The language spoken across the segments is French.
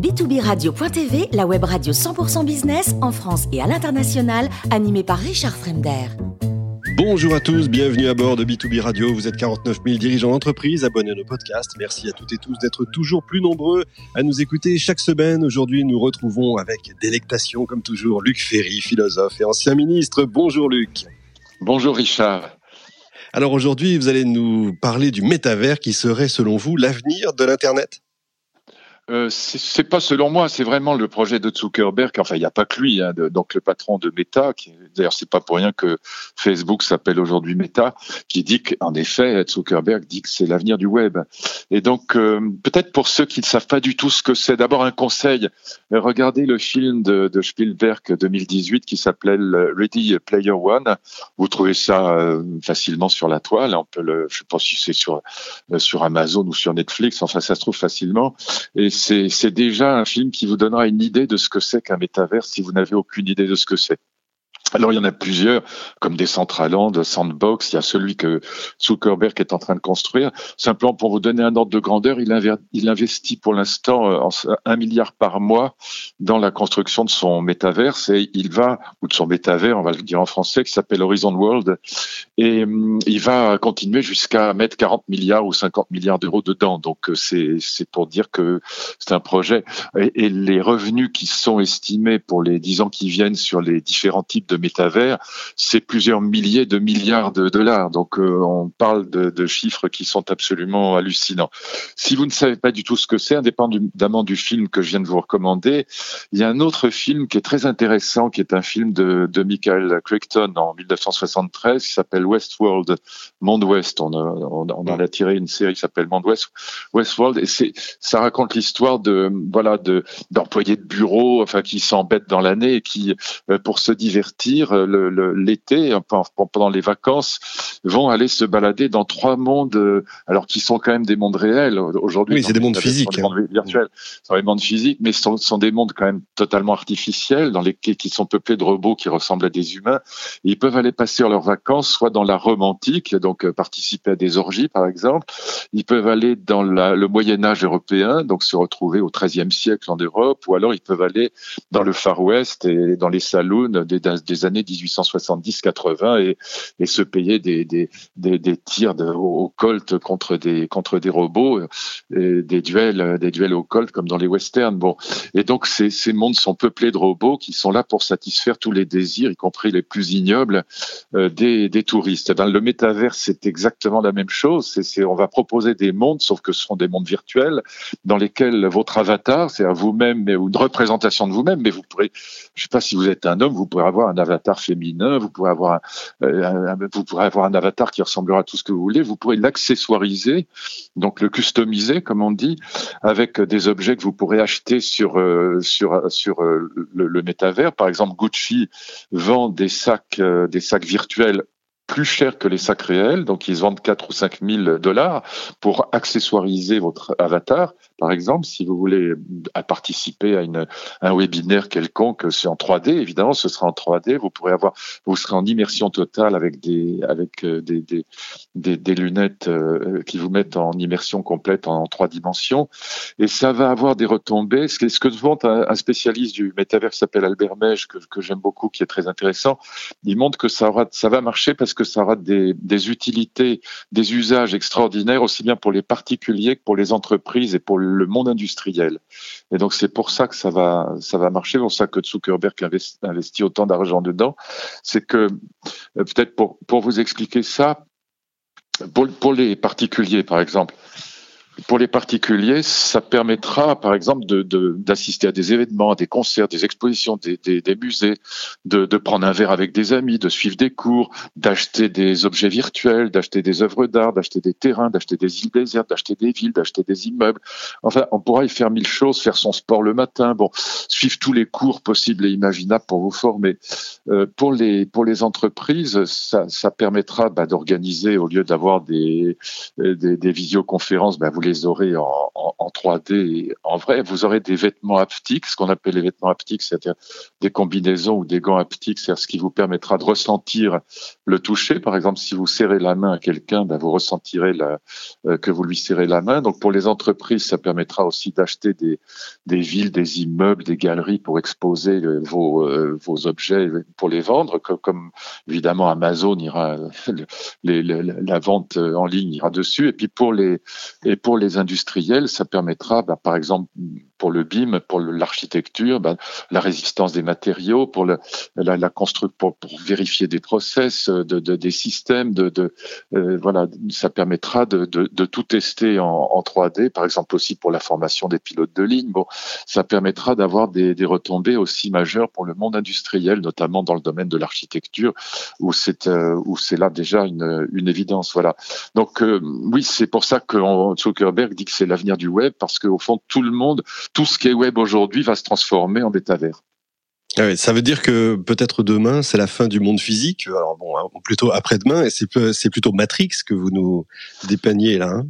B2B-radio.tv, la web radio 100% business en France et à l'international, animée par Richard Fremder. Bonjour à tous, bienvenue à bord de B2B Radio. Vous êtes 49 000 dirigeants d'entreprise, abonnés à nos podcasts. Merci à toutes et tous d'être toujours plus nombreux à nous écouter chaque semaine. Aujourd'hui, nous retrouvons avec délectation, comme toujours, Luc Ferry, philosophe et ancien ministre. Bonjour Luc. Bonjour Richard. Alors aujourd'hui, vous allez nous parler du métavers qui serait, selon vous, l'avenir de l'Internet? Euh, c'est pas selon moi, c'est vraiment le projet de Zuckerberg. Enfin, il n'y a pas que lui, hein, donc le patron de Meta. Qui, d'ailleurs, c'est pas pour rien que Facebook s'appelle aujourd'hui Meta, qui dit qu'en effet, Zuckerberg dit que c'est l'avenir du web. Et donc, euh, peut-être pour ceux qui ne savent pas du tout ce que c'est, d'abord un conseil regardez le film de, de Spielberg 2018 qui s'appelait Ready Player One. Vous trouvez ça euh, facilement sur la toile. On peut le, je sais pas si c'est sur sur Amazon ou sur Netflix. Enfin, ça se trouve facilement. C'est déjà un film qui vous donnera une idée de ce que c'est qu'un métavers si vous n'avez aucune idée de ce que c'est. Alors il y en a plusieurs, comme des Centraland, Sandbox, il y a celui que Zuckerberg est en train de construire. Simplement pour vous donner un ordre de grandeur, il, investit pour l'instant euh, un milliard par mois dans la construction de son métaverse et il va, ou de son métavers, on va le dire en français, qui s'appelle Horizon World, et hum, il va continuer jusqu'à mettre 40 milliards ou 50 milliards d'euros dedans. Donc euh, c'est pour dire que c'est un projet. Et, et les revenus qui sont estimés pour les 10 ans qui viennent sur les différents types de métavers, c'est plusieurs milliers de milliards de dollars. Donc euh, on parle de, de, chiffres qui sont absolument hallucinants. Si vous ne savez pas du tout ce que c'est, indépendamment du film que je viens de vous recommander, il y a un autre film qui est très intéressant, qui est un film de, de Michael Crichton en 1973, qui s'appelle Westworld, Monde Ouest. On, a, on, on en a tiré une série qui s'appelle Monde Ouest, Westworld, et c'est ça raconte l'histoire de voilà de d'employés de bureau, enfin qui s'embêtent dans l'année et qui euh, pour se divertir euh, l'été, le, pendant les vacances, vont aller se balader dans trois mondes, euh, alors qui sont quand même des mondes réels aujourd'hui. Oui, c'est des mondes physiques. Des mondes virtuels, sont des mondes physiques, mais ce sont, sont, des mondes quand même totalement artificiels, dans les qui sont peuplés de robots qui ressemblent à des humains. ils peuvent aller passer leurs vacances soit dans la Rome antique, donc euh, participer à des orgies par exemple. Ils peuvent aller dans la, le Moyen Âge européen, donc se retrouver au XIIIe siècle en Europe, ou alors ils peuvent aller dans le Far West et dans les saloons des, des années 1870-80 et, se payer des, des, des, des tirs de, au, Colt contre des, contre des robots, et des duels, des duels au Colt comme dans les westerns. Bon. Et donc, ces, ces mondes sont peuplés de robots qui sont là pour satisfaire tous les désirs, y compris les plus ignobles, euh, des, des touristes. Dans le métavers, c'est exactement la même chose. C'est, on va proposer des mondes, sauf que ce sont des mondes virtuels, dans lesquels votre avatar, c'est-à-dire vous-même, ou une représentation de vous-même, mais vous pourrez, je sais pas si vous êtes un homme, vous pourrez avoir un avatar féminin, vous pourrez avoir euh, un, vous pourrez avoir un avatar qui ressemblera à tout ce que vous voulez, vous pourrez l'accessoiriser, donc le customiser comme on dit, avec des objets que vous pourrez acheter sur euh, sur sur euh, le, le, métavers. Par exemple, Gucci vend des sacs des sacs virtuels plus cher que les sacs réels, donc ils vendent 4 ou 5 000 dollars pour accessoiriser votre avatar. Par exemple, si vous voulez participer à une, un webinaire quelconque, c'est en 3D, évidemment, ce sera en 3D. Vous pourrez avoir, vous serez en immersion totale avec des, avec euh, des, des, des, lunettes euh, qui vous mettent en immersion complète en, trois dimensions. Et ça va avoir des retombées. Ce que, ce que montre un, spécialiste du métavers qui s'appelle Albert Mège, que, que j'aime beaucoup, qui est très intéressant, il montre que ça, aura, ça va marcher parce que ça aura des, des, utilités, des usages extraordinaires, aussi bien pour les particuliers que pour les entreprises et pour monde industriel. Et donc c'est pour ça que ça va, ça va marcher, pour ça que Zuckerberg investit, autant d'argent dedans. C'est que, euh, peut-être pour, vous expliquer ça, pour les particuliers, par exemple, pour les particuliers, ça permettra, par exemple, d'assister à des événements, à des concerts, des expositions, des, musées, de, prendre un verre avec des amis, de suivre des cours, d'acheter des objets virtuels, d'acheter des œuvres d'art, d'acheter des terrains, d'acheter des îles désertes, d'acheter des villes, d'acheter des immeubles. Enfin, on pourra y faire mille choses, faire son sport le matin, bon, suivre tous les cours possibles et imaginables pour vous former. Euh, pour les pour les entreprises, ça, permettra bah, d'organiser au lieu d'avoir des, des, des visioconférences, bah, vous les aurez en, en, 3D en vrai. Vous aurez des vêtements haptiques, ce qu'on appelle les vêtements haptiques, c'est-à-dire des combinaisons ou des gants haptiques, c'est-à-dire ce qui vous permettra de ressentir le toucher. Par exemple, si vous serrez la main à quelqu'un, ben vous ressentirez la, euh, que vous lui serrez la main. Donc pour les entreprises, ça permettra aussi d'acheter des, des villes, des immeubles, des galeries pour exposer euh, vos, euh, vos objets pour les vendre, comme, évidemment Amazon ira, la vente en ligne ira dessus. Et puis pour les les industriels, ça permettra, bah, par exemple, pour le BIM, pour l'architecture, bah, la résistance des matériaux, pour le, la, la construction, pour, pour, vérifier des process, de, de des systèmes, de, de euh, voilà, ça permettra de tout tester en, en, 3D, par exemple aussi pour la formation des pilotes de ligne. Bon, ça permettra d'avoir des, des retombées aussi majeures pour le monde industriel, notamment dans le domaine de l'architecture, où c'est euh, où c'est là déjà une, une évidence. Voilà. Donc euh, oui, c'est pour ça que Zuckerberg dit que c'est l'avenir du web, parce qu'au fond tout le monde tout ce qui est web aujourd'hui va se transformer en métavers. Ah ça veut dire que peut-être demain, c'est la fin du monde physique. Alors bon, hein, plutôt après-demain, et c'est plutôt Matrix que vous nous dépeignez là. Hein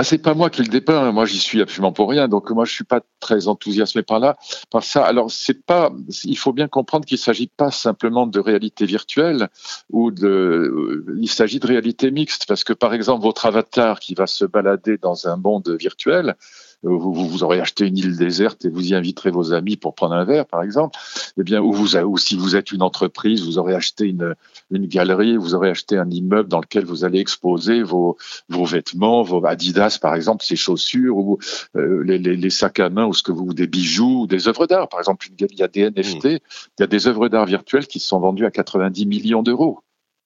ah, c'est pas moi qui le dépeins. Moi, j'y suis absolument pour rien. Donc, moi, je suis pas très enthousiasmé par là, par ça. Alors, c'est pas. Il faut bien comprendre qu'il s'agit pas simplement de réalité virtuelle ou de. Il s'agit de réalité mixte, parce que par exemple, votre avatar qui va se balader dans un monde virtuel, vous, vous, aurez acheté une île déserte et vous y inviterez vos amis pour prendre un verre, par exemple, eh bien, ou, vous, ou si vous êtes une entreprise, vous aurez acheté une, une galerie, vous aurez acheté un immeuble dans lequel vous allez exposer vos, vos vêtements, vos Adidas, par exemple, ses chaussures, ou euh, les, les, les, sacs à main, ou ce que vous, des bijoux, ou des œuvres d'art. Par exemple, il y a des NFT, mmh. il y a des œuvres d'art virtuelles qui sont vendues à 90 millions d'euros.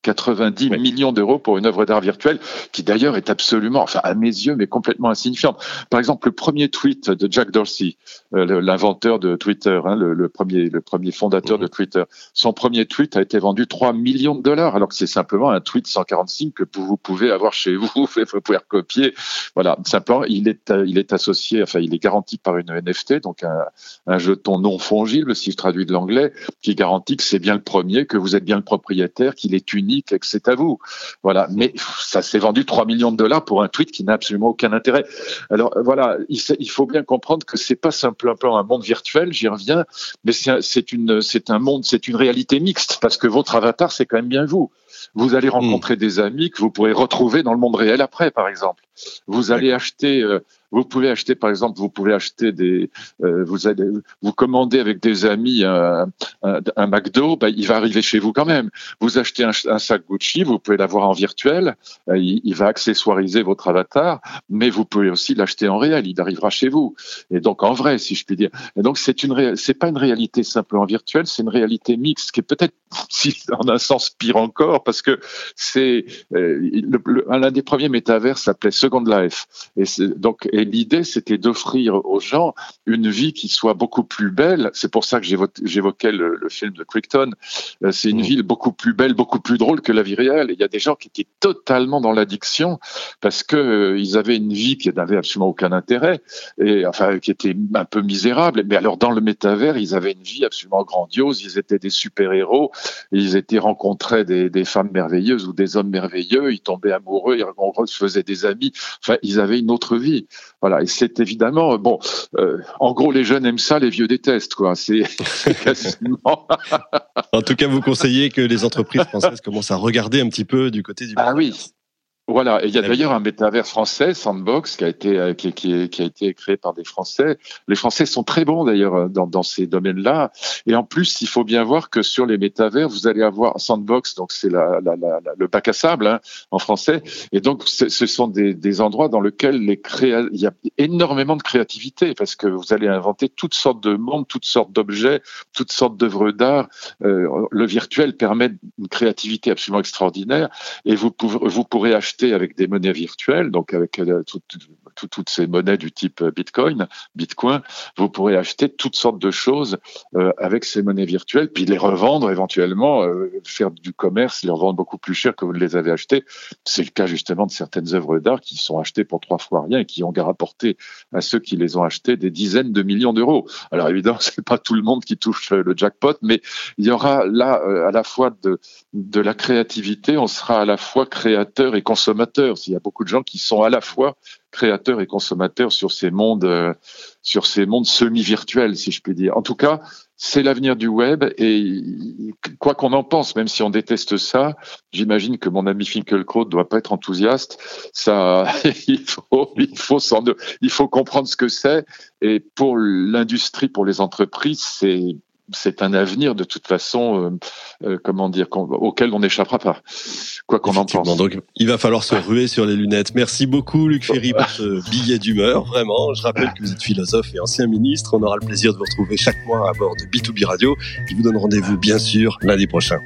90 millions d'euros pour une œuvre d'art virtuelle qui d'ailleurs est absolument, enfin à mes yeux, mais complètement insignifiante. Par exemple, le premier tweet de Jack Dorsey, euh, l'inventeur de Twitter, hein, le, premier, le premier fondateur de mhm. Twitter, son premier tweet a été vendu 3 millions de dollars, alors que c'est simplement un tweet 145 que vous pouvez avoir chez vous, vous pouvez recopier. Voilà, simplement, il est, il est associé, enfin, il est garanti par une NFT, donc un, un jeton non fongible, si je traduis de l'anglais, qui garantit que c'est bien le premier, que vous êtes bien le propriétaire, qu'il est unique que c'est à vous. Voilà. Mais ça s'est vendu 3 millions de dollars pour un tweet qui n'a absolument aucun intérêt. Alors voilà, il, faut bien comprendre que c'est pas simplement un monde virtuel, j'y reviens, mais c'est monde, c'est une réalité mixte parce que votre avatar, c'est quand même bien vous. Vous allez rencontrer hmm. des amis que vous pourrez retrouver dans le monde réel après, par exemple. Vous allez acheter, euh, vous pouvez acheter, par exemple, vous pouvez acheter des, euh, vous allez, vous commandez avec des amis un, un, McDo, bah, il va arriver chez vous quand même. Vous achetez un, un sac Gucci, vous pouvez l'avoir en virtuel, euh, il, va accessoiriser votre avatar, mais vous pouvez aussi l'acheter en réel, il arrivera chez vous. Et donc en vrai, si je puis dire. Et donc c'est une, c'est pas une réalité simplement virtuelle, c'est une réalité mixte qui est peut-être, si en un sens pire encore, parce que c'est l'un des premiers métavers s'appelait Second Life. Et donc, et l'idée, c'était d'offrir aux gens une vie qui soit beaucoup plus belle. C'est pour ça que j'évoquais le, le, film de Crichton. Euh, c'est une mmh. ville beaucoup plus belle, beaucoup plus drôle que la vie réelle. il y a des gens qui étaient totalement dans l'addiction parce que euh, ils avaient une vie qui n'avait absolument aucun intérêt et enfin qui était un peu misérable. Mais alors dans le métavers, ils avaient une vie absolument grandiose. Ils étaient des super héros. Ils étaient rencontrés des, des femmes merveilleuses ou des hommes merveilleux. Ils tombaient amoureux. Ils se faisaient des amis. Enfin, ils avaient une autre vie. Voilà. Et c'est évidemment bon. Euh, en gros, les jeunes aiment ça, les vieux détestent quoi. C'est quasiment. en tout cas, vous conseillez que les entreprises françaises commencent à regarder un petit peu du côté du. Ah oui. Voilà, et il y a d'ailleurs un métavers français, Sandbox, qui a été euh, qui, qui, qui, a été créé par des Français. Les Français sont très bons d'ailleurs euh, dans, dans ces domaines-là. Et en plus, il faut bien voir que sur les métavers, vous allez avoir Sandbox, donc c'est la, la, la, le bac à sable hein, en français. Et donc, ce sont des, des, endroits dans lesquels les créa... il y a énormément de créativité parce que vous allez inventer toutes sortes de mondes, toutes sortes d'objets, toutes sortes d'œuvres d'art. Euh, le virtuel permet une créativité absolument extraordinaire. Et vous, pouvez, vous pourrez acheter avec des monnaies virtuelles, donc avec euh, toutes ces monnaies du type Bitcoin, Bitcoin, vous pourrez acheter toutes sortes de choses euh, avec ces monnaies virtuelles, puis les revendre éventuellement, euh, faire du commerce, les revendre beaucoup plus cher que vous ne les avez achetées. C'est le cas justement de certaines œuvres d'art qui sont achetées pour trois fois rien et qui ont rapporté à ceux qui les ont achetées des dizaines de millions d'euros. Alors évidemment, c'est pas tout le monde qui touche le jackpot, mais il y aura là à la fois de, la créativité, on sera à la fois créateur et consommateur consommateurs. Il y a beaucoup de gens qui sont à la fois créateurs et consommateurs sur ces mondes, euh, sur ces mondes semi-virtuels, si je puis dire. En tout cas, c'est l'avenir du web et quoi qu'on en pense, même si on déteste ça, j'imagine que mon ami Finkelkraut doit pas être enthousiaste. Ça, il faut, comprendre ce que c'est. Et pour l'industrie, pour les entreprises, c'est c'est un avenir de toute façon, euh, euh, comment dire, auquel on n'échappera pas, quoi qu'on en pense. Donc, il va falloir se ruer sur les lunettes. Merci beaucoup, Luc Ferry, pour ce billet d'humeur. Vraiment, je rappelle que vous êtes philosophe et ancien ministre. On aura le plaisir de vous retrouver chaque mois à bord de B2B Radio. Je vous donne rendez-vous, bien sûr, lundi prochain.